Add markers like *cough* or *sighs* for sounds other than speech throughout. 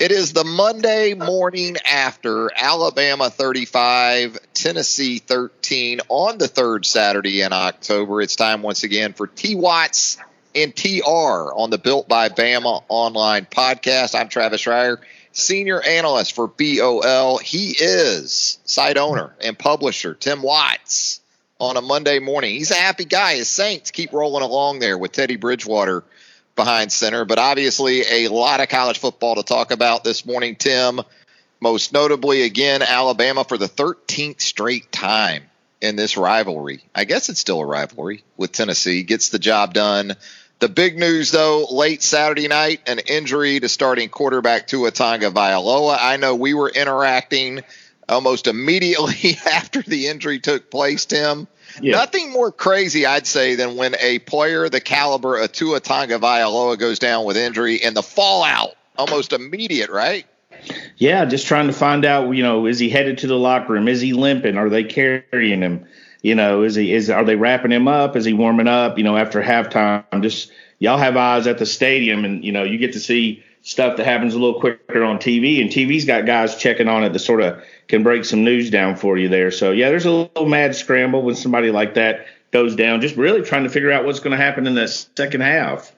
It is the Monday morning after Alabama 35, Tennessee 13 on the third Saturday in October. It's time once again for T Watts and TR on the Built by Bama online podcast. I'm Travis Reier, senior analyst for BOL. He is site owner and publisher Tim Watts on a Monday morning. He's a happy guy. His Saints keep rolling along there with Teddy Bridgewater behind center, but obviously a lot of college football to talk about this morning, Tim. Most notably, again, Alabama for the 13th straight time in this rivalry. I guess it's still a rivalry with Tennessee. Gets the job done. The big news, though, late Saturday night, an injury to starting quarterback Tua Tagovailoa. I know we were interacting almost immediately *laughs* after the injury took place, Tim. Yeah. Nothing more crazy, I'd say, than when a player the caliber of Tua Tagovailoa goes down with injury and the fallout almost immediate, right? Yeah, just trying to find out, you know, is he headed to the locker room? Is he limping? Are they carrying him? You know, is he is are they wrapping him up? Is he warming up? You know, after halftime, just y'all have eyes at the stadium, and you know, you get to see stuff that happens a little quicker on TV, and TV's got guys checking on it to sort of can break some news down for you there. So yeah, there's a little mad scramble when somebody like that goes down. Just really trying to figure out what's going to happen in the second half.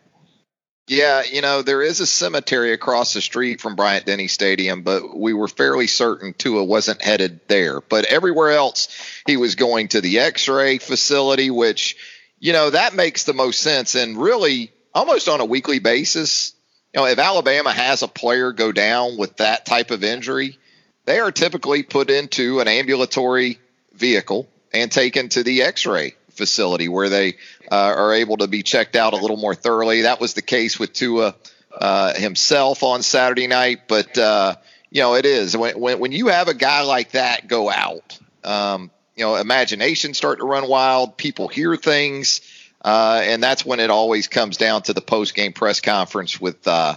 Yeah, you know, there is a cemetery across the street from Bryant Denny Stadium, but we were fairly certain Tua wasn't headed there. But everywhere else, he was going to the x ray facility, which, you know, that makes the most sense. And really, almost on a weekly basis, you know, if Alabama has a player go down with that type of injury, they are typically put into an ambulatory vehicle and taken to the x-ray facility where they uh, are able to be checked out a little more thoroughly. That was the case with Tua uh, himself on Saturday night, but uh, you know it is when, when, when you have a guy like that go out. Um, you know, imagination start to run wild. People hear things, uh, and that's when it always comes down to the post game press conference with uh,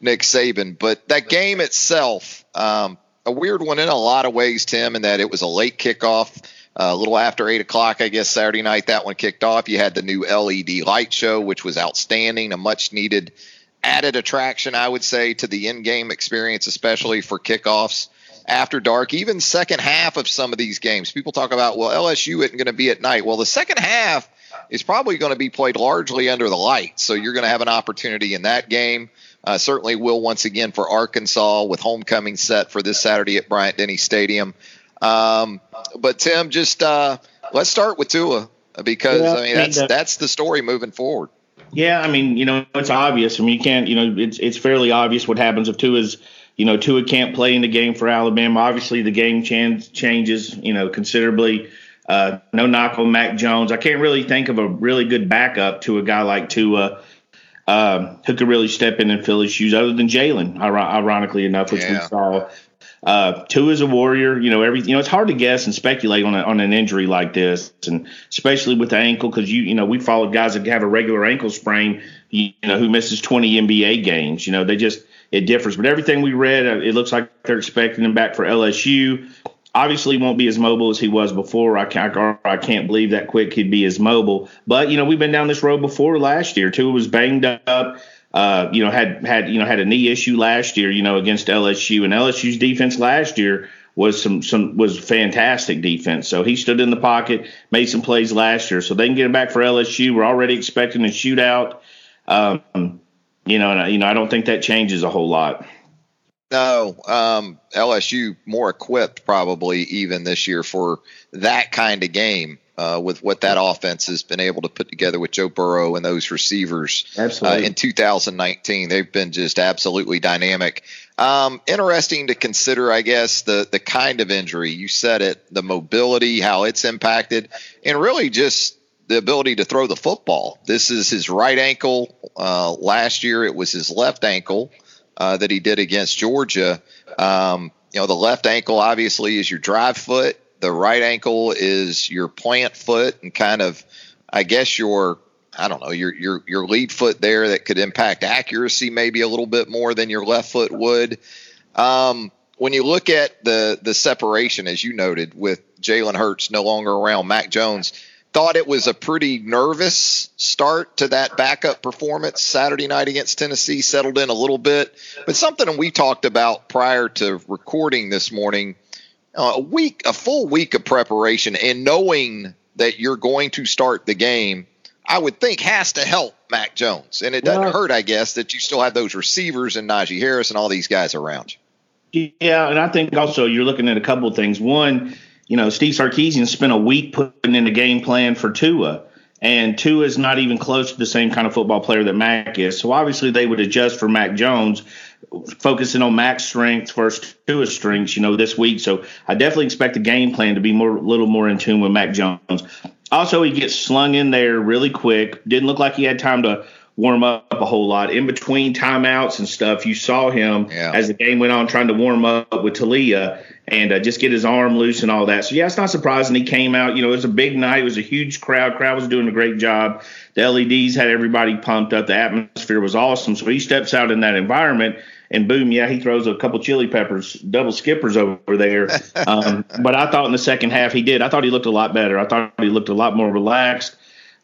Nick Saban. But that game itself, um, a weird one in a lot of ways, Tim, in that it was a late kickoff. Uh, a little after eight o'clock, I guess Saturday night that one kicked off. You had the new LED light show, which was outstanding, a much needed added attraction, I would say, to the in-game experience, especially for kickoffs after dark. Even second half of some of these games, people talk about, well, LSU isn't going to be at night. Well, the second half is probably going to be played largely under the lights, so you're going to have an opportunity in that game. Uh, certainly will once again for Arkansas with homecoming set for this Saturday at Bryant Denny Stadium. Um, but Tim, just uh, let's start with Tua because yeah, I mean that's that's the story moving forward. Yeah, I mean you know it's obvious. I mean you can't you know it's it's fairly obvious what happens if Tua is you know Tua can't play in the game for Alabama. Obviously the game change, changes you know considerably. Uh, no knock on Mac Jones. I can't really think of a really good backup to a guy like Tua um, who could really step in and fill his shoes, other than Jalen, ironically enough, which yeah. we saw. Uh, Tua is a warrior. You know, every you know it's hard to guess and speculate on a, on an injury like this, and especially with the ankle, because you you know we followed guys that have a regular ankle sprain, you, you know, who misses 20 NBA games. You know, they just it differs. But everything we read, uh, it looks like they're expecting him back for LSU obviously won't be as mobile as he was before. I can't, I can't believe that quick he'd be as mobile. But you know, we've been down this road before last year. Tua was banged up. Uh, you know, had had you know had a knee issue last year. You know, against LSU and LSU's defense last year was some some was fantastic defense. So he stood in the pocket, made some plays last year. So they can get him back for LSU. We're already expecting a shootout. Um, you know, and, you know, I don't think that changes a whole lot. No, um, LSU more equipped probably even this year for that kind of game uh, with what that offense has been able to put together with Joe Burrow and those receivers uh, in 2019. They've been just absolutely dynamic. Um, interesting to consider, I guess, the the kind of injury you said it, the mobility, how it's impacted, and really just the ability to throw the football. This is his right ankle. Uh, last year, it was his left ankle uh, that he did against Georgia. Um, you know, the left ankle obviously is your drive foot. The right ankle is your plant foot, and kind of, I guess, your I don't know your your your lead foot there that could impact accuracy maybe a little bit more than your left foot would. Um, when you look at the the separation, as you noted, with Jalen Hurts no longer around, Mac Jones thought it was a pretty nervous start to that backup performance Saturday night against Tennessee, settled in a little bit. But something we talked about prior to recording this morning uh, a week, a full week of preparation, and knowing that you're going to start the game, I would think has to help Mac Jones. And it doesn't well, hurt, I guess, that you still have those receivers and Najee Harris and all these guys around you. Yeah, and I think also you're looking at a couple of things. One, you know, Steve Sarkisian spent a week putting in a game plan for Tua, and Tua is not even close to the same kind of football player that Mac is. So obviously they would adjust for Mac Jones, focusing on Mac's strengths versus Tua's strengths, you know, this week. So I definitely expect the game plan to be more, a little more in tune with Mac Jones. Also, he gets slung in there really quick. Didn't look like he had time to warm up a whole lot. In between timeouts and stuff, you saw him yeah. as the game went on trying to warm up with Taulia and uh, just get his arm loose and all that. So yeah, it's not surprising he came out. You know, it was a big night. It was a huge crowd. Crowd was doing a great job. The LEDs had everybody pumped up. The atmosphere was awesome. So he steps out in that environment. And boom, yeah, he throws a couple chili peppers, double skippers over there. *laughs* Um, but I thought in the second half he did. I thought he looked a lot better. I thought he looked a lot more relaxed.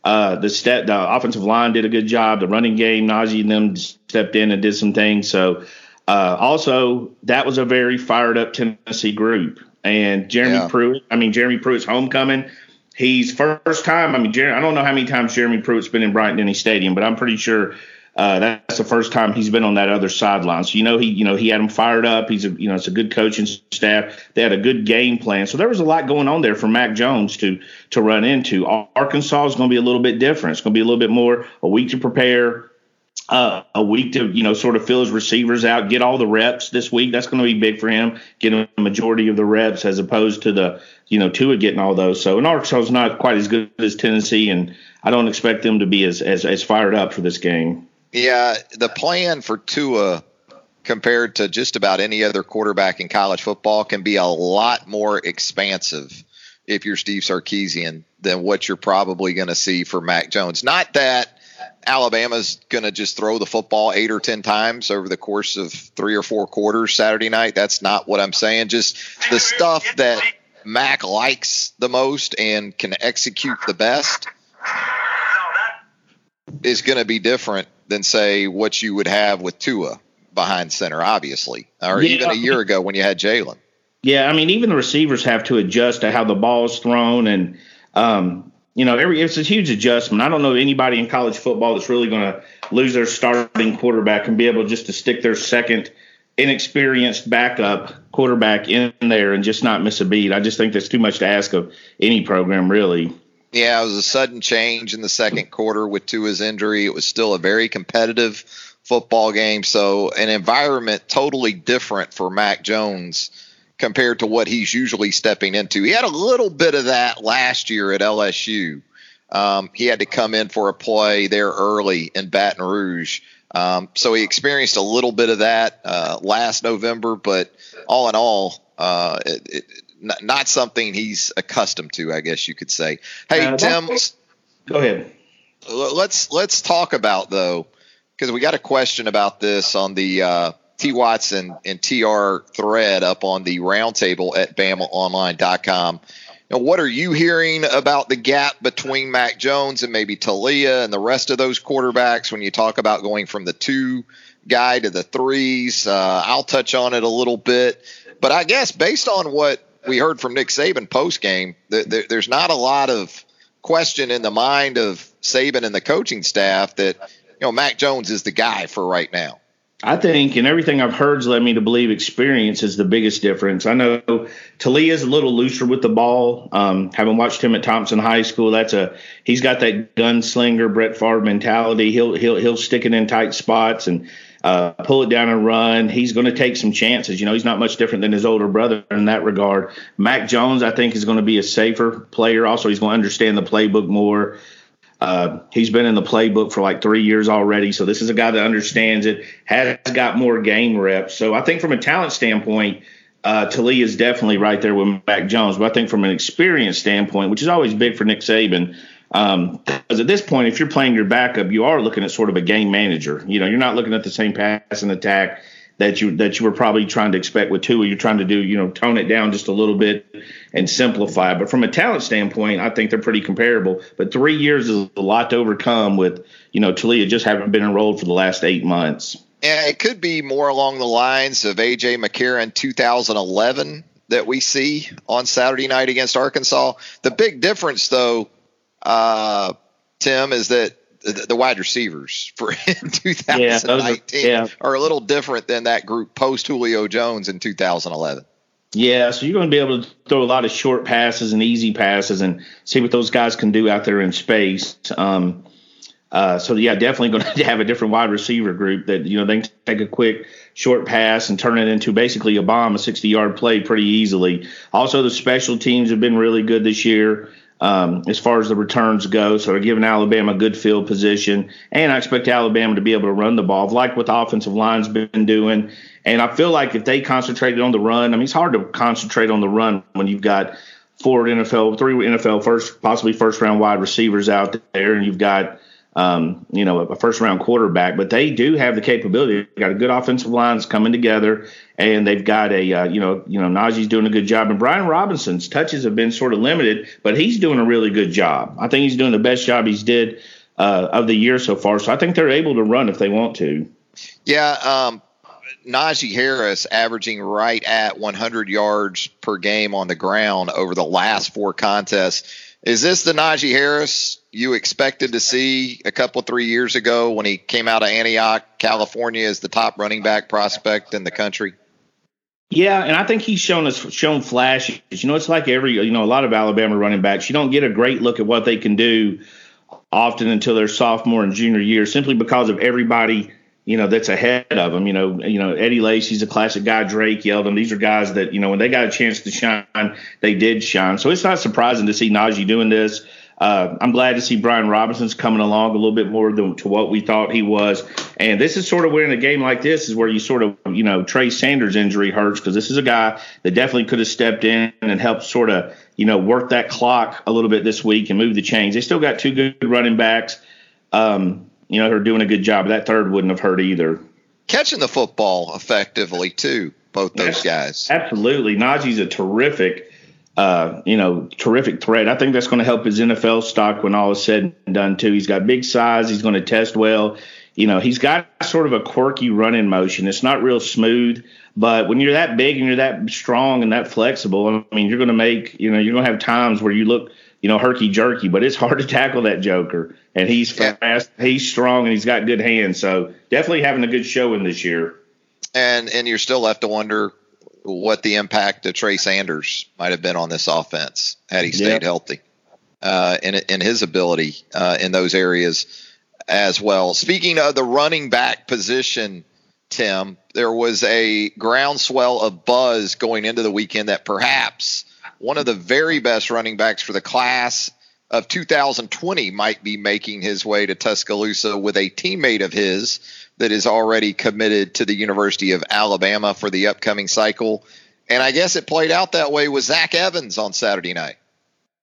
Uh, the step, the offensive line did a good job. The running game, Najee and them stepped in and did some things. So uh, also, that was a very fired up Tennessee group. And Jeremy yeah. Pruitt, I mean, Jeremy Pruitt's homecoming. He's first time. I mean, Jer- I don't know how many times Jeremy Pruitt's been in Bryant Denny Stadium, but I'm pretty sure uh, that's the first time he's been on that other sideline. So you know he, you know, he had him fired up. He's a, you know, it's a good coaching staff. They had a good game plan. So there was a lot going on there for Mac Jones to to run into. Arkansas is going to be a little bit different. It's going to be a little bit more a week to prepare uh, a week to you know sort of fill his receivers out, get all the reps this week. That's going to be big for him, getting a majority of the reps as opposed to the you know Tua getting all those. So and Arkansas is not quite as good as Tennessee, and I don't expect them to be as as, as fired up for this game. Yeah, the plan for Tua compared to just about any other quarterback in college football can be a lot more expansive if you're Steve Sarkisian than what you're probably going to see for Mac Jones. Not that Alabama's going to just throw the football eight or 10 times over the course of three or four quarters Saturday night. That's not what I'm saying. Just the stuff that Mac likes the most and can execute the best is going to be different than, say, what you would have with Tua behind center, obviously, or yeah. even a year ago when you had Jalen. Yeah, I mean, even the receivers have to adjust to how the ball is thrown, and um, you know, every it's a huge adjustment. I don't know anybody in college football that's really going to lose their starting quarterback and be able just to stick their second inexperienced backup quarterback in there and just not miss a beat. I just think that's too much to ask of any program, really. Yeah, it was a sudden change in the second quarter with Tua's injury. It was still a very competitive football game, so an environment totally different for Mac Jones compared to what he's usually stepping into. He had a little bit of that last year at LSU. Um, he had to come in for a play there early in Baton Rouge. Um, so he experienced a little bit of that uh, last November, but all in all, uh, it, it, not, not, something he's accustomed to, I guess you could say. Hey, uh, Tim, go ahead. Let's let's talk about though, because we got a question about this on the uh, T. Watson and TR thread up on the roundtable at BamaOnline.com. Now, what are you hearing about the gap between Mac Jones and maybe Taulia and the rest of those quarterbacks when you talk about going from the two guy to the threes? Uh, I'll touch on it a little bit, but I guess based on what we heard from Nick Saban post game, there's not a lot of question in the mind of Saban and the coaching staff that you know Mac Jones is the guy for right now. I think, and everything I've heard has led me to believe experience is the biggest difference. I know Taulia is a little looser with the ball. Um, having watched him at Thompson High School, that's a he's got that gunslinger Brett Favre mentality. He'll he'll he'll stick it in tight spots, and uh, pull it down and run. He's going to take some chances. You know, he's not much different than his older brother in that regard. Mac Jones, I think, is going to be a safer player. Also, he's going to understand the playbook more. Uh, he's been in the playbook for like three years already. So this is a guy that understands it, has got more game reps. So I think from a talent standpoint, uh, Taulia is definitely right there with Mac Jones. But I think from an experience standpoint, which is always big for Nick Saban, um, because at this point, if you're playing your backup, you are looking at sort of a game manager. You know, you're not looking at the same pass and attack that you that you were probably trying to expect with Tua. You're trying to do, you know, tone it down just a little bit and simplify. But from a talent standpoint, I think they're pretty comparable. But three years is a lot to overcome with, you know, Taulia just haven't been enrolled for the last eight months. Yeah, it could be more along the lines of AJ McCarron 2011 that we see on Saturday night against Arkansas. The big difference, though, uh, Tim, is that the, the wide receivers for *laughs* 2019 yeah, are, yeah. are, a little different than that group post Julio Jones in 2011. Yeah, so you're going to be able to throw a lot of short passes and easy passes and see what those guys can do out there in space. Um, uh, so yeah, definitely going *laughs* to have a different wide receiver group that you know they can take a quick short pass and turn it into basically a bomb, a 60 yard play pretty easily. Also, the special teams have been really good this year um, as far as the returns go. So they're giving Alabama a good field position, and I expect Alabama to be able to run the ball, like what the offensive line's been doing. And I feel like if they concentrated on the run, I mean, it's hard to concentrate on the run when you've got four NFL, three NFL first, possibly first round wide receivers out there, and you've got um, you know, a first round quarterback, but they do have the capability. They've got a good offensive lines coming together, and they've got a, uh, you know, you know, Najee's doing a good job, and Brian Robinson's touches have been sort of limited, but he's doing a really good job. I think he's doing the best job he's did uh, of the year so far. So I think they're able to run if they want to. Yeah, um, Najee Harris averaging right at 100 yards per game on the ground over the last four contests. Is this the Najee Harris you expected to see a couple three years ago when he came out of Antioch, California, as the top running back prospect in the country? Yeah, and I think he's shown us shown flashes. You know, it's like every you know a lot of Alabama running backs. You don't get a great look at what they can do often until their sophomore and junior year, simply because of everybody you know that's ahead of them. You know, you know Eddie Lacy's a classic guy. Drake yelled Yeldon. These are guys that you know when they got a chance to shine, they did shine. So it's not surprising to see Najee doing this. Uh, I'm glad to see Brian Robinson's coming along a little bit more than to what we thought he was. And this is sort of where in a game like this is where you sort of, you know, Trey Sanders' injury hurts because this is a guy that definitely could have stepped in and helped sort of, you know, work that clock a little bit this week and move the chains. They still got two good running backs, um, you know, who are doing a good job. That third wouldn't have hurt either. Catching the football effectively, too, both those guys. Absolutely. Najee's a terrific uh, you know, terrific threat. I think that's going to help his NFL stock when all is said and done too. He's got big size. He's going to test well. You know, he's got sort of a quirky running motion. It's not real smooth, but when you're that big and you're that strong and that flexible, I mean, you're going to make, you know, you're going to have times where you look, you know, herky jerky, but it's hard to tackle that Joker. And he's fast, he's strong, and he's got good hands. So definitely having a good showing this year. And and you're still left to wonder what the impact of Trey Sanders might have been on this offense had he stayed yep. healthy, uh, in in his ability uh, in those areas as well. Speaking of the running back position, Tim, there was a groundswell of buzz going into the weekend that perhaps one of the very best running backs for the class of 2020 might be making his way to Tuscaloosa with a teammate of his that is already committed to the University of Alabama for the upcoming cycle. And I guess it played out that way with Zach Evans on Saturday night.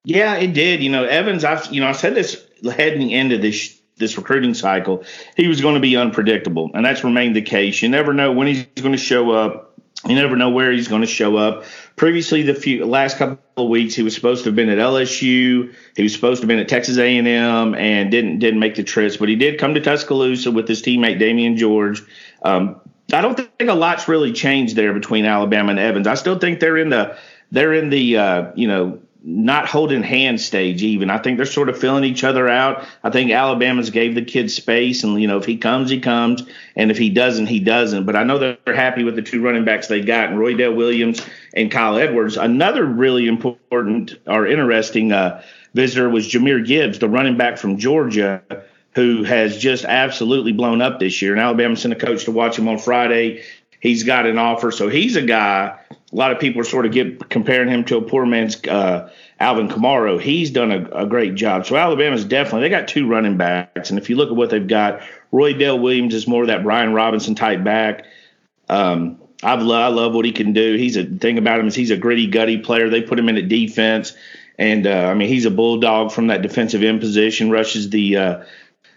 Yeah, it did. You know, Evans, I've you know, I said this heading into this this recruiting cycle, he was going to be unpredictable, and that's remained the case. You never know when he's going to show up. You never know where he's going to show up. Previously, the few last couple of weeks, he was supposed to have been at LSU. He was supposed to have been at Texas A&M and didn't didn't make the trips, but he did come to Tuscaloosa with his teammate Damieon George. Um, I don't think a lot's really changed there between Alabama and Evans. I still think they're in the they're in the uh, you know not holding hand stage even. I think they're sort of filling each other out. I think Alabama's gave the kid space, and you know if he comes, he comes, and if he doesn't, he doesn't. But I know they're happy with the two running backs they got, and Roydell Williams and Kyle Edwards. Another really important or interesting uh, visitor was Jahmyr Gibbs, the running back from Georgia, who has just absolutely blown up this year. And Alabama sent a coach to watch him on Friday. He's got an offer, so he's a guy. A lot of people are sort of get comparing him to a poor man's uh, Alvin Kamara. He's done a, a, great job. So Alabama's definitely they got two running backs, and if you look at what they've got, Roydell Williams is more of that Brian Robinson type back. Um, I love, I love what he can do. He's a thing about him is he's a gritty, gutty player. They put him in a defense, and uh, I mean he's a bulldog from that defensive end position. Rushes the uh,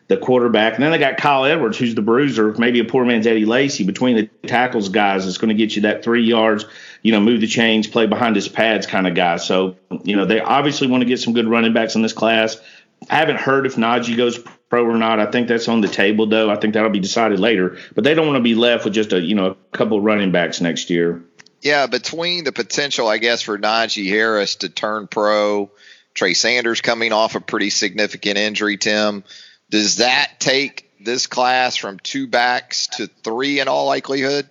the quarterback, and then they got Kyle Edwards, who's the bruiser, maybe a poor man's Eddie Lacy. Between the tackles guys, is going to get you that three yards. You know, move the chains, play behind his pads kind of guy. So you know they obviously want to get some good running backs in this class. I haven't heard if Najee goes pro or not. I think that's on the table, though. I think that'll be decided later. But they don't want to be left with just a you know a couple running backs next year. Yeah, between the potential, I guess, for Najee Harris to turn pro, Trey Sanders coming off a pretty significant injury, Tim, does that take this class from two backs to three in all likelihood?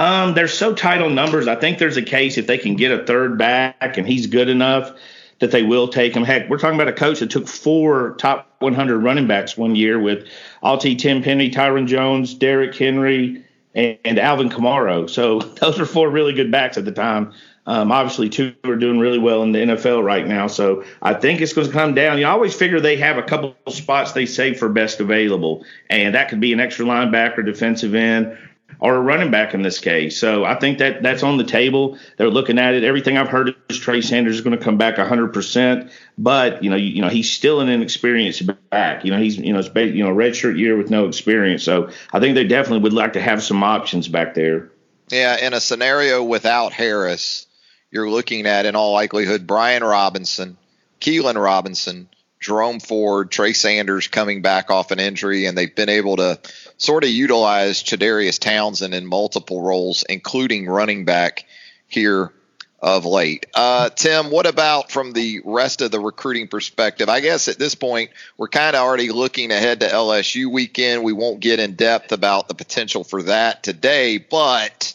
Um, they're so tight on numbers. I think there's a case if they can get a third back and he's good enough that they will take him. Heck, we're talking about a coach that took four top 100 running backs one year with Alti Tim Penny, Tyren Jones, Derrick Henry, and, and Alvin Kamara. So *laughs* those are four really good backs at the time. Um, obviously, two are doing really well in the NFL right now. So I think it's going to come down. You always figure they have a couple spots they save for best available, and that could be an extra linebacker, defensive end, or a running back in this case. So I think that that's on the table. They're looking at it. Everything I've heard is Trey Sanders is going to come back 100%, but you know, you, you, know, he's still an inexperienced back. You know, he's you know, it's you know, redshirt year with no experience. So I think they definitely would like to have some options back there. Yeah, in a scenario without Harris, you're looking at in all likelihood Brian Robinson, Keilan Robinson, Jerome Ford, Trey Sanders coming back off an injury, and they've been able to sort of utilize Chadarius Townsend in multiple roles, including running back here of late. Uh, Tim, what about from the rest of the recruiting perspective? I guess at this point, we're kind of already looking ahead to LSU weekend. We won't get in depth about the potential for that today, but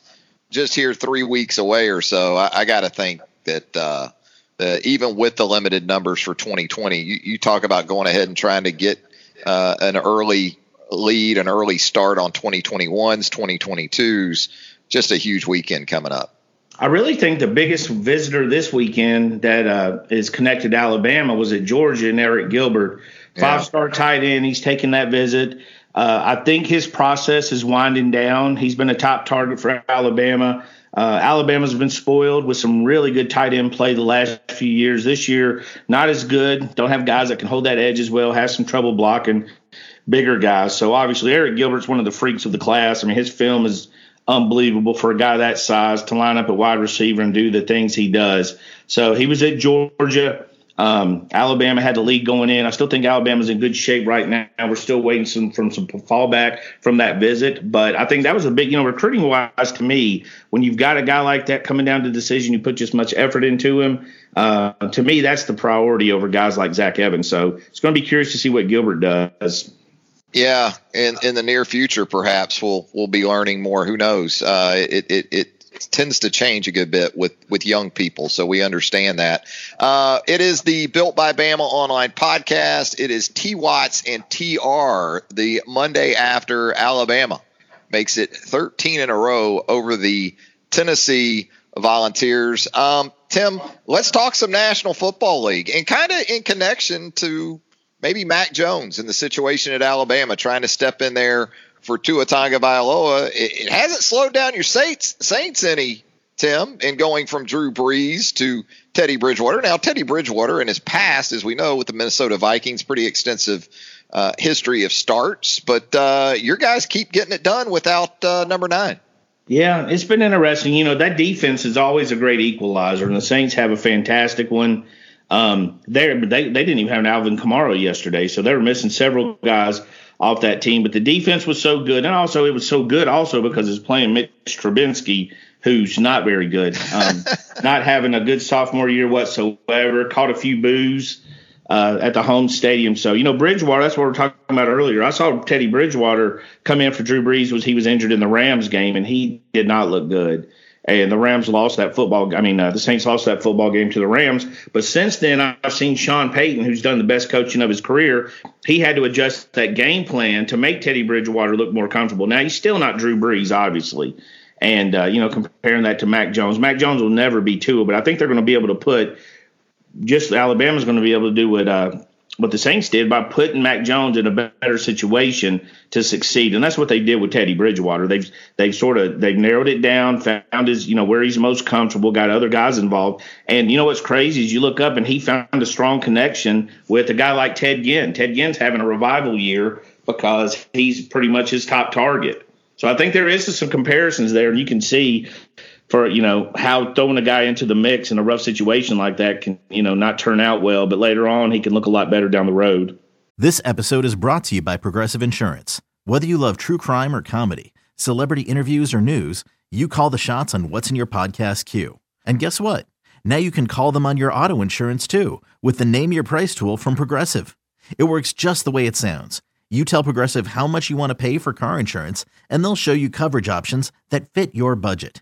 just here three weeks away or so, I, I got to think that. Uh, uh, even with the limited numbers for 2020, you, you talk about going ahead and trying to get uh, an early lead, an early start on 2021s, 2022s. Just a huge weekend coming up. I really think the biggest visitor this weekend that uh, is connected to Alabama was at Georgia and Arik Gilbert, five star yeah. tight end. He's taking that visit. Uh, I think his process is winding down. He's been a top target for Alabama. Uh, Alabama's been spoiled with some really good tight end play the last few years. This year, not as good. Don't have guys that can hold that edge as well. Has some trouble blocking bigger guys. So obviously, Arik Gilbert's one of the freaks of the class. I mean, his film is unbelievable for a guy that size to line up at wide receiver and do the things he does. So he was at Georgia. Um, Alabama had the lead going in. I still think Alabama's in good shape right now. We're still waiting some from some fallback from that visit, but I think that was a big, you know, recruiting wise to me. When you've got a guy like that coming down to decision, you put just much effort into him. Uh, to me, that's the priority over guys like Zach Evans. So it's going to be curious to see what Gilbert does. Yeah, in in the near future, perhaps we'll we'll be learning more. Who knows? Uh, it it it tends to change a good bit with with young people, so we understand that. Uh, it is the Built by Bama online podcast. It is T Watts and TR the Monday after Alabama makes it 13 in a row over the Tennessee Volunteers. Um, Tim, let's talk some National Football League and kind of in connection to maybe Mac Jones and the situation at Alabama, trying to step in there for Tua Tagovailoa, it, it hasn't slowed down your Saints Saints any, Tim, in going from Drew Brees to Teddy Bridgewater. Now, Teddy Bridgewater in his past, as we know, with the Minnesota Vikings, pretty extensive uh, history of starts, but uh, your guys keep getting it done without uh, number nine. Yeah, it's been interesting. You know, that defense is always a great equalizer, and the Saints have a fantastic one. Um, they they didn't even have an Alvin Kamara yesterday, so they were missing several guys off that team. But the defense was so good, and also it was so good also because it's playing Mitch Trubisky, who's not very good, um, *laughs* not having a good sophomore year whatsoever. Caught a few boos uh, at the home stadium. So you know Bridgewater, that's what we are talking about earlier. I saw Teddy Bridgewater come in for Drew Brees was he was injured in the Rams game, and he did not look good. And the Rams lost that football. I mean, uh, the Saints lost that football game to the Rams. But since then, I've seen Sean Payton, who's done the best coaching of his career. He had to adjust that game plan to make Teddy Bridgewater look more comfortable. Now he's still not Drew Brees, obviously, and uh, you know comparing that to Mac Jones. Mac Jones will never be Tua, but I think they're going to be able to put just Alabama's going to be able to do what uh, what the Saints did by putting Mac Jones in a better situation to succeed, and that's what they did with Teddy Bridgewater. They've they've sort of they've narrowed it down, found his you know where he's most comfortable, got other guys involved, and you know what's crazy is you look up and he found a strong connection with a guy like Ted Ginn. Ted Ginn's having a revival year because he's pretty much his top target. So I think there is some comparisons there, and you can see for you know how throwing a guy into the mix in a rough situation like that can you know not turn out well, but later on he can look a lot better down the road. This episode is brought to you by Progressive Insurance. Whether you love true crime or comedy, celebrity interviews or news, you call the shots on what's in your podcast queue. And guess what? Now you can call them on your auto insurance too with the Name Your Price tool from Progressive. It works just the way it sounds. You tell Progressive how much you want to pay for car insurance, and they'll show you coverage options that fit your budget.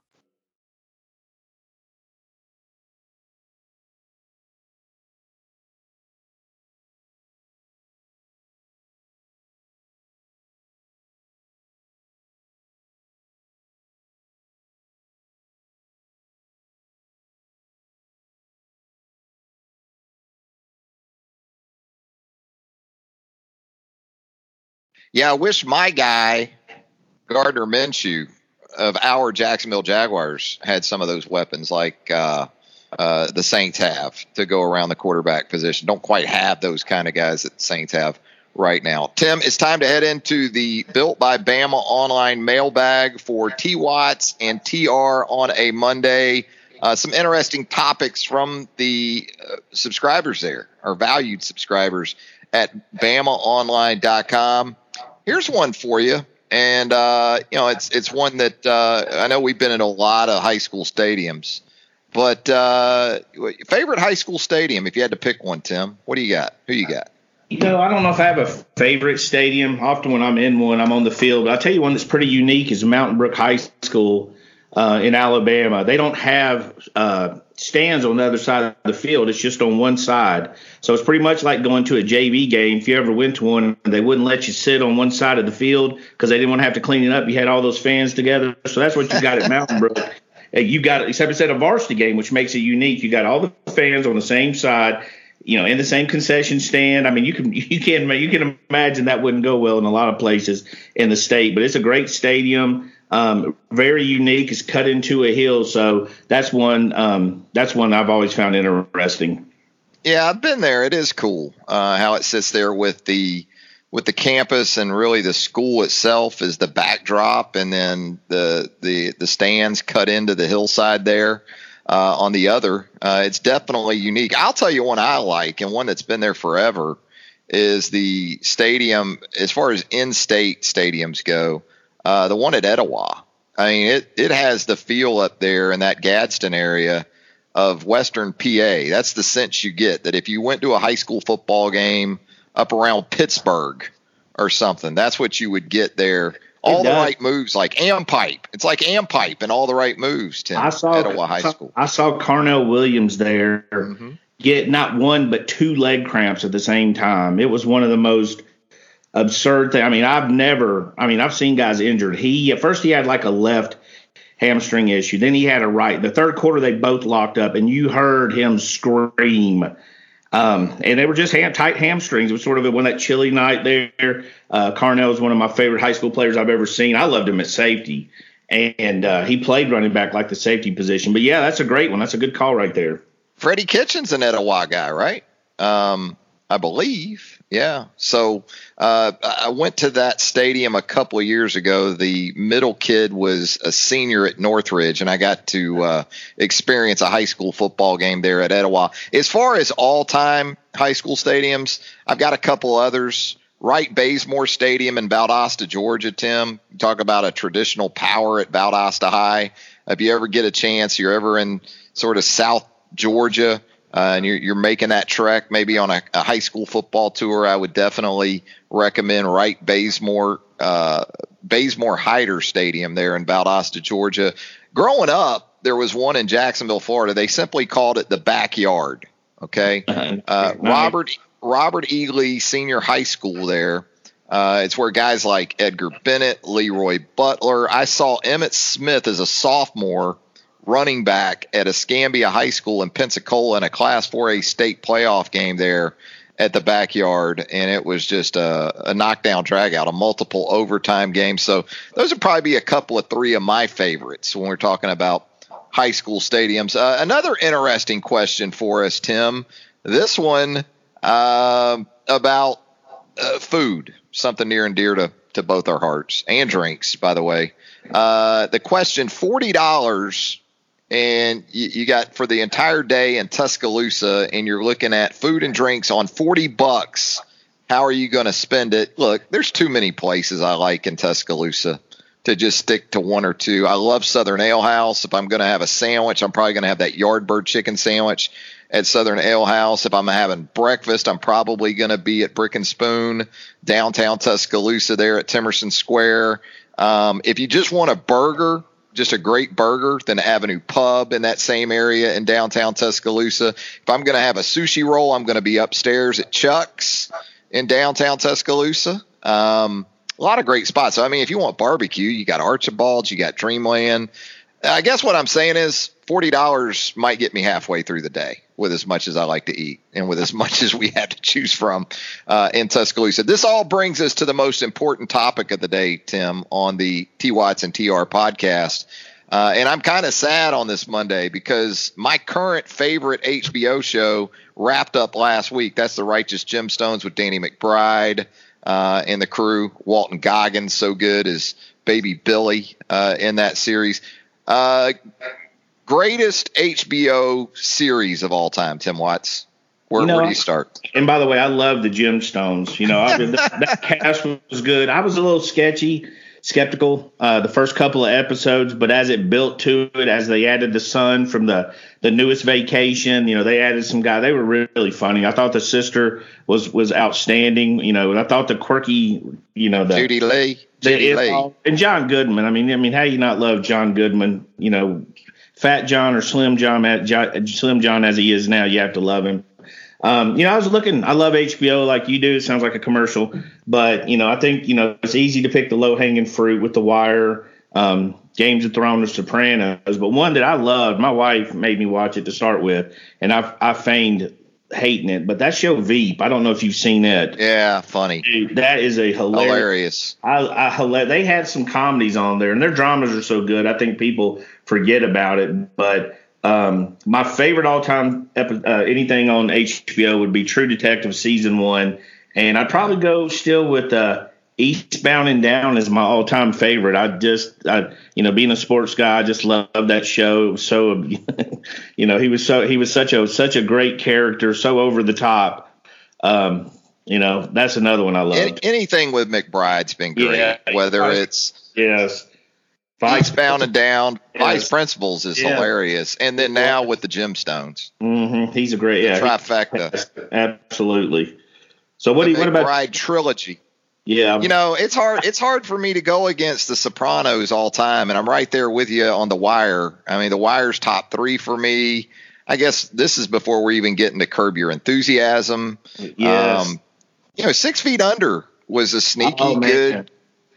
Yeah, I wish my guy Gardner Minshew of our Jacksonville Jaguars had some of those weapons like uh, uh, the Saints have to go around the quarterback position. Don't quite have those kind of guys that the Saints have right now. Tim, it's time to head into the Built by Bama online mailbag for T Watts and TR on a Monday. Uh, some interesting topics from the uh, subscribers there, our valued subscribers at BamaOnline.com here's one for you. And uh, you know, it's it's one that uh, I know we've been in a lot of high school stadiums, but uh, favorite high school stadium if you had to pick one, Tim. What do you got? Who you got? You know, I don't know if I have a favorite stadium. Often when I'm in one, I'm on the field. But I'll tell you one that's pretty unique is Mountain Brook High School uh, in Alabama. They don't have uh, stands on the other side of the field. It's just on one side. So it's pretty much like going to a JV game. If you ever went to one, they wouldn't let you sit on one side of the field because they didn't want to have to clean it up. You had all those fans together. So that's what you got at Mountain Brook. *laughs* You got, except it's at a varsity game, which makes it unique. You got all the fans on the same side you know, in the same concession stand. I mean, you can *laughs* you can you can imagine that wouldn't go well in a lot of places in the state, but it's a great stadium um, very unique. It's cut into a hill, so that's one. Um, that's one I've always found interesting. Yeah, I've been there. It is cool uh, how it sits there with the with the campus and really the school itself is the backdrop, and then the the the stands cut into the hillside there. Uh, on the other, uh, it's definitely unique. I'll tell you one I like, and one that's been there forever is the stadium. As far as in-state stadiums go, uh, the one at Etowah, I mean, it, it has the feel up there in that Gadsden area of Western PA. That's the sense you get that if you went to a high school football game up around Pittsburgh or something, that's what you would get there. All the right moves, like Ampipe. It's like Ampipe and all the right moves. Tim, I saw Etowah High School. I saw Carnell Williams there mm-hmm. get not one but two leg cramps at the same time. It was one of the most absurd thing. I mean, I've never, I mean, I've seen guys injured. He, at first, he had like a left hamstring issue. Then he had a right. The third quarter, they both locked up, and you heard him scream. Um, and they were just hand, tight hamstrings. It was sort of one that chilly night there. Uh, Carnell is one of my favorite high school players I've ever seen. I loved him at safety, and uh, he played running back like the safety position. But yeah, that's a great one. That's a good call right there. Freddie Kitchens an Etowah guy, right? Um, I believe. Yeah. So uh, I went to that stadium a couple of years ago. The middle kid was a senior at Northridge, and I got to uh, experience a high school football game there at Etowah. As far as all time high school stadiums, I've got a couple others. Wright Bazemore Stadium in Valdosta, Georgia, Tim. Talk about a traditional power at Valdosta High. If you ever get a chance, you're ever in sort of South Georgia, uh, and you're, you're making that trek maybe on a, a, high school football tour, I would definitely recommend Wright Bazemore, uh, Bazemore Hyder Stadium there in Valdosta, Georgia. Growing up, there was one in Jacksonville, Florida. They simply called it the backyard. Okay. Uh-huh. Uh, Robert, Robert E. Lee Senior High School there. Uh, it's where guys like Edgar Bennett, Leroy Butler. I saw Emmitt Smith as a sophomore running back at Escambia High School in Pensacola in a Class 4A state playoff game there at the backyard, and it was just a, a knockdown dragout, a multiple overtime game. So those would probably be a couple of three of my favorites when we're talking about high school stadiums. Uh, another interesting question for us, Tim. This one uh, about uh, food, something near and dear to, to both our hearts, and drinks, by the way. Uh, the question: Forty dollars and you, you, got for the entire day in Tuscaloosa, and you're looking at food and drinks on 40 bucks. How are you going to spend it? Look, there's too many places I like in Tuscaloosa to just stick to one or two. I love Southern Ale House. If I'm going to have a sandwich, I'm probably going to have that Yardbird chicken sandwich at Southern Ale House. If I'm having breakfast, I'm probably going to be at Brick and Spoon downtown Tuscaloosa there at Temerson Square. Um, if you just want a burger, just a great burger than Avenue Pub in that same area in downtown Tuscaloosa. If I'm going to have a sushi roll, I'm going to be upstairs at Chuck's in downtown Tuscaloosa. Um, a lot of great spots. So, I mean, if you want barbecue, you got Archibald's, you got Dreamland. I guess what I'm saying is forty dollars might get me halfway through the day with as much as I like to eat and with as *laughs* much as we have to choose from uh, in Tuscaloosa. This all brings us to the most important topic of the day, Tim, on the T Watts and TR podcast. Uh, and I'm kind of sad on this Monday because my current favorite HBO show wrapped up last week. That's The Righteous Gemstones with Danny McBride uh, and the crew. Walton Goggins, so good as Baby Billy uh, in that series. Greatest HBO series of all time, Tim Watts. Where, you know, where do you start? And by the way, I love the Gemstones. You know, I mean, that, that *laughs* cast was good. I was a little sketchy, skeptical uh, the first couple of episodes, but as it built to it, as they added the son from the the newest vacation, you know, they added some guy. They were really funny. I thought the sister was was outstanding. You know, and I thought the quirky, you know, the Judy Lee, Judy Lee, and John Goodman. I mean, I mean, how you not love John Goodman? You know, Fat John or Slim John, Slim John as he is now, you have to love him. Um, you know, I was looking. I love HBO like you do. It sounds like a commercial, but you know, I think you know it's easy to pick the low hanging fruit with The Wire, um, Games of Thrones, Sopranos. But one that I loved, my wife made me watch it to start with, and I I feigned hating it. But that show Veep, I don't know if you've seen it. Yeah, funny. Dude, that is a hilarious. hilarious. I, I they had some comedies on there, and their dramas are so good. I think people forget about it. But um, my favorite all time epi- uh, anything on HBO would be True Detective season one, and I'd probably go still with uh, Eastbound and Down is my all time favorite. I just, I, you know, being a sports guy, I just love that show. It was so, *laughs* you know, he was so he was such a such a great character, so over the top. Um, you know, that's another one I love. Any, anything with McBride's been great, yeah, whether it's yes Vice Eastbound and Down. Yes. Vice Principals is yeah. hilarious, and then now with the Gemstones. Mm-hmm. He's a great yeah, trifecta. *laughs* Absolutely. So what the do you what about trilogy? Yeah, you know it's hard. It's hard for me to go against the Sopranos all time, and I'm right there with you on the Wire. I mean, the Wire's top three for me. I guess this is before we're even getting to Curb Your Enthusiasm. Yes. Um, you know, Six Feet Under was a sneaky oh, good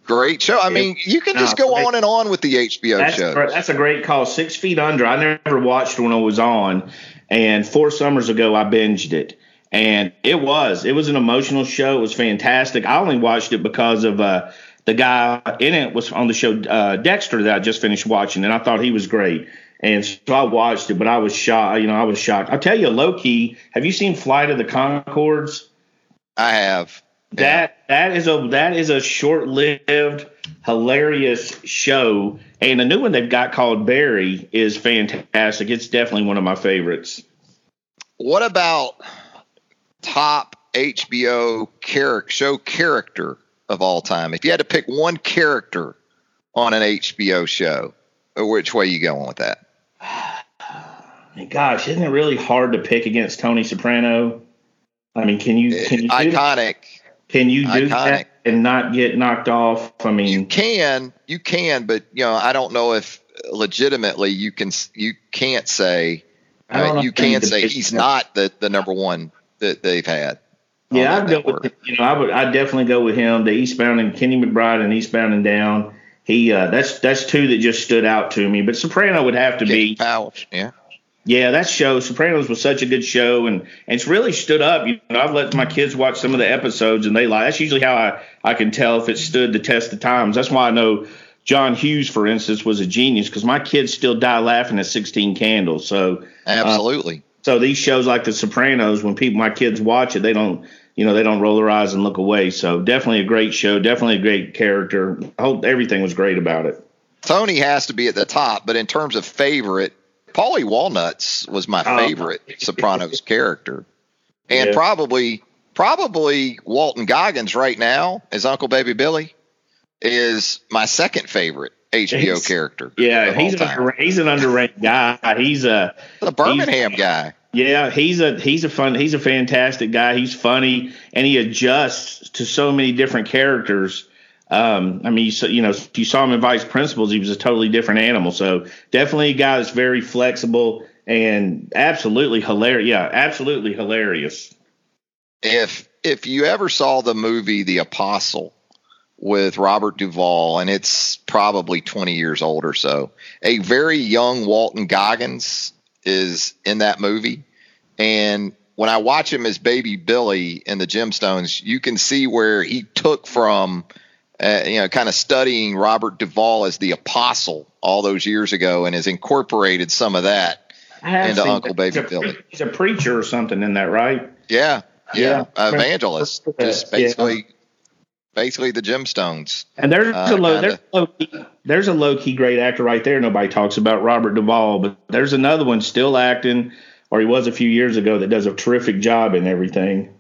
Great show. I mean, you can just go on and on with the HBO that's, show. That's a great call. Six Feet Under. I never watched when it was on, and four summers ago I binged it, and it was it was an emotional show. It was fantastic. I only watched it because of uh, the guy in it was on the show uh, Dexter that I just finished watching, and I thought he was great. And so I watched it, but I was shocked. You know, I was shocked. I'll tell you, low key. Have you seen Flight of the Conchords? I have. That that is a that is a short lived, hilarious show. And the new one they've got called Barry is fantastic. It's definitely one of my favorites. What about top HBO character show character of all time? If you had to pick one character on an HBO show, which way are you going with that? *sighs* gosh, isn't it really hard to pick against Tony Soprano? I mean, can you can you iconic? Can you do iconic. that and not get knocked off? I mean, you can, you can, but you know, I don't know if legitimately you can you can't say I mean, uh, you can't say he's not the the number one that they've had. Yeah, I'd go with you know I would I definitely go with him. The Eastbound and Kenny McBride and Eastbound and Down. He uh, that's that's two that just stood out to me. But Soprano would have to be Powers, yeah. Yeah, that show Sopranos was such a good show, and, and it's really stood up. You know, I've let my kids watch some of the episodes, and they like. That's usually how I I can tell if it stood the test of times. That's why I know John Hughes, for instance, was a genius because my kids still die laughing at 16 Candles. So absolutely. Uh, so these shows like The Sopranos, when people my kids watch it, they don't you know they don't roll their eyes and look away. So definitely a great show, definitely a great character. I hope everything was great about it. Tony has to be at the top, but in terms of favorite, Paulie Walnuts was my oh. favorite Sopranos *laughs* character, and yeah. probably probably Walton Goggins right now as Uncle Baby Billy is my second favorite HBO he's, character. Yeah, he's an, he's an underrated guy. He's a the Birmingham guy. Yeah, he's a he's a fun he's a fantastic guy. He's funny and he adjusts to so many different characters um, I mean, you, you know, you saw him in Vice Principals, he was a totally different animal. So definitely a guy that's very flexible and absolutely hilarious. Yeah, absolutely hilarious. If if you ever saw the movie The Apostle with Robert Duvall, and it's probably 20 years old or so, a very young Walton Goggins is in that movie, and when I watch him as Baby Billy in the Gemstones, you can see where he took from uh, you know, kind of studying Robert Duvall as the apostle all those years ago and has incorporated some of that into Uncle Baby he's Billy. He's a preacher or something in that, right? Yeah. Yeah. yeah. Evangelist. Just basically. Yeah. Basically, the gemstones. And there's uh, a low, there's, a low key, there's a low key great actor right there. Nobody talks about Robert Duvall, but there's another one still acting, or he was a few years ago, that does a terrific job in everything.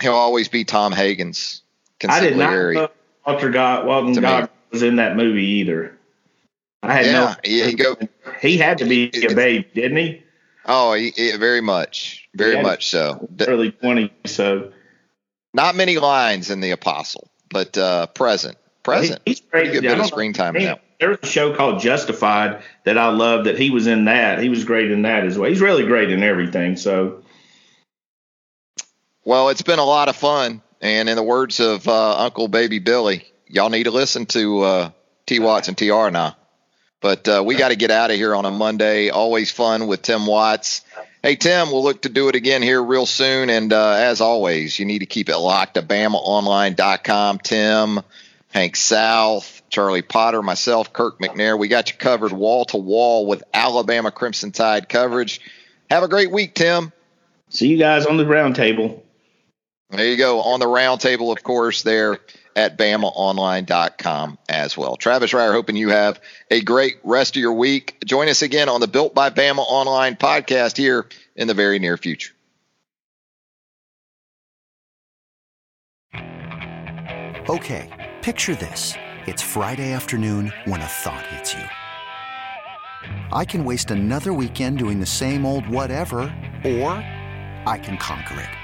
He'll always be Tom Hagen's. I did not know Walter God Walton God was in that movie either. I had yeah, no. He, he, go, he had to be a babe, didn't he? Oh, he, he, very much, very much so. Early twenty, so not many lines in the Apostle, but uh, present, present. He's great. Good bit of screen time now. There was a show called Justified that I loved. That he was in that. He was great in that as well. He's really great in everything. So. Well, it's been a lot of fun. And in the words of uh, Uncle Baby Billy, y'all need to listen to uh, T Watts and TR now. But uh, we got to get out of here on a Monday. Always fun with Tim Watts. Hey, Tim, we'll look to do it again here real soon. And uh, as always, you need to keep it locked to BamaOnline.com. Tim, Hank South, Charlie Potter, myself, Kirk McNair. We got you covered wall to wall with Alabama Crimson Tide coverage. Have a great week, Tim. See you guys on the roundtable. There you go. On the roundtable, of course, there at BamaOnline.com as well. Travis Reier, hoping you have a great rest of your week. Join us again on the Built by Bama Online podcast here in the very near future. Okay, picture this. It's Friday afternoon when a thought hits you. I can waste another weekend doing the same old whatever, or I can conquer it.